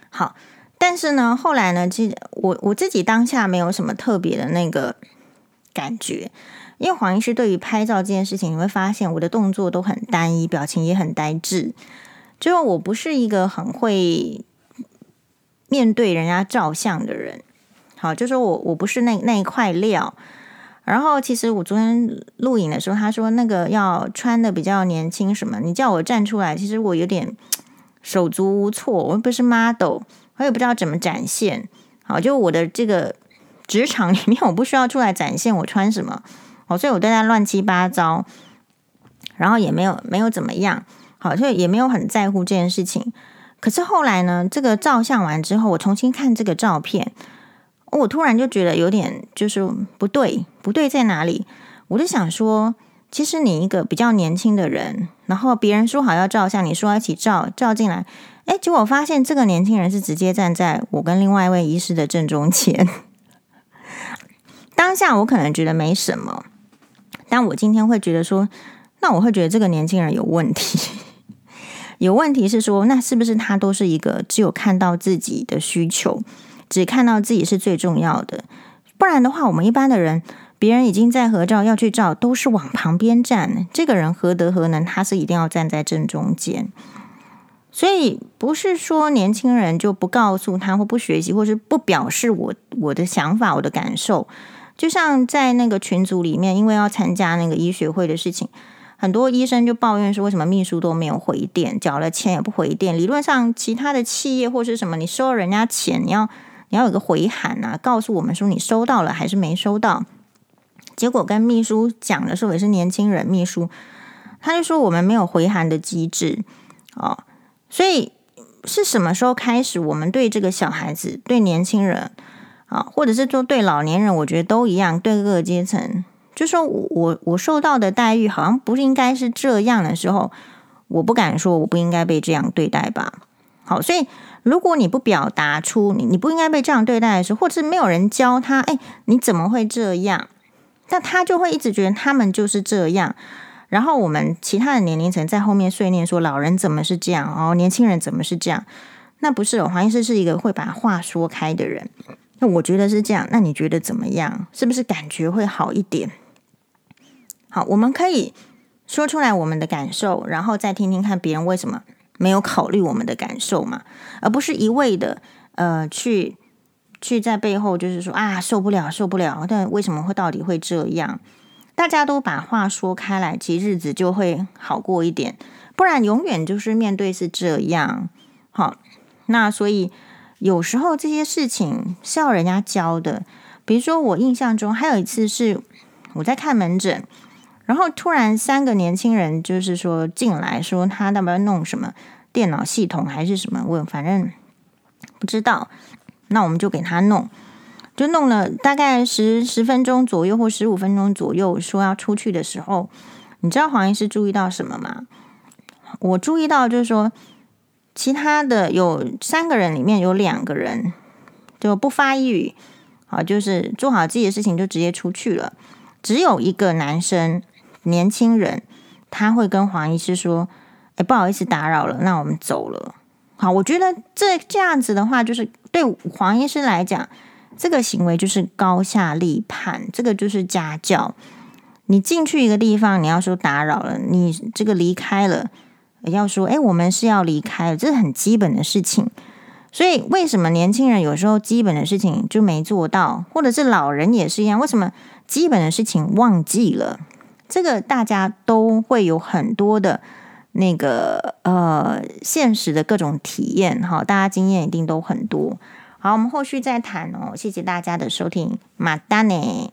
好，但是呢，后来呢，其实我我自己当下没有什么特别的那个感觉，因为黄医师对于拍照这件事情，你会发现我的动作都很单一，表情也很呆滞，就是我不是一个很会面对人家照相的人。好，就说我我不是那那一块料。然后其实我昨天录影的时候，他说那个要穿的比较年轻什么，你叫我站出来，其实我有点手足无措。我又不是 model，我也不知道怎么展现。好，就我的这个职场里面，我不需要出来展现我穿什么，哦，所以我对他乱七八糟，然后也没有没有怎么样，好，所以也没有很在乎这件事情。可是后来呢，这个照相完之后，我重新看这个照片，我突然就觉得有点就是不对，不对在哪里？我就想说，其实你一个比较年轻的人，然后别人说好要照相，你说要一起照，照进来，哎，结果发现这个年轻人是直接站在我跟另外一位医师的正中间。当下我可能觉得没什么，但我今天会觉得说，那我会觉得这个年轻人有问题。有问题是说，那是不是他都是一个只有看到自己的需求，只看到自己是最重要的？不然的话，我们一般的人，别人已经在合照要去照，都是往旁边站。这个人何德何能？他是一定要站在正中间。所以不是说年轻人就不告诉他，或不学习，或是不表示我我的想法、我的感受。就像在那个群组里面，因为要参加那个医学会的事情。很多医生就抱怨说，为什么秘书都没有回电，缴了钱也不回电？理论上，其他的企业或是什么，你收了人家钱，你要你要有个回函啊，告诉我们说你收到了还是没收到。结果跟秘书讲的时候，也是年轻人秘书，他就说我们没有回函的机制哦。所以是什么时候开始，我们对这个小孩子、对年轻人啊，或者是说对老年人，我觉得都一样，对各个阶层。就说我我我受到的待遇好像不是应该是这样的时候，我不敢说我不应该被这样对待吧。好，所以如果你不表达出你你不应该被这样对待的时候，或者是没有人教他，哎，你怎么会这样？那他就会一直觉得他们就是这样。然后我们其他的年龄层在后面碎念说老人怎么是这样哦，年轻人怎么是这样？那不是，黄医师是一个会把话说开的人。那我觉得是这样，那你觉得怎么样？是不是感觉会好一点？好，我们可以说出来我们的感受，然后再听听看别人为什么没有考虑我们的感受嘛，而不是一味的呃去去在背后就是说啊受不了受不了，但为什么会到底会这样？大家都把话说开来，其实日子就会好过一点，不然永远就是面对是这样。好，那所以有时候这些事情是要人家教的，比如说我印象中还有一次是我在看门诊。然后突然三个年轻人就是说进来说他要不要弄什么电脑系统还是什么，我反正不知道。那我们就给他弄，就弄了大概十十分钟左右或十五分钟左右。说要出去的时候，你知道黄医师注意到什么吗？我注意到就是说，其他的有三个人里面有两个人就不发一语，好，就是做好自己的事情就直接出去了。只有一个男生。年轻人他会跟黄医师说：“哎，不好意思打扰了，那我们走了。”好，我觉得这这样子的话，就是对黄医师来讲，这个行为就是高下立判，这个就是家教。你进去一个地方，你要说打扰了，你这个离开了，要说：“哎，我们是要离开了。”这是很基本的事情。所以，为什么年轻人有时候基本的事情就没做到，或者是老人也是一样？为什么基本的事情忘记了？这个大家都会有很多的那个呃现实的各种体验哈，大家经验一定都很多。好，我们后续再谈哦。谢谢大家的收听，马丹尼。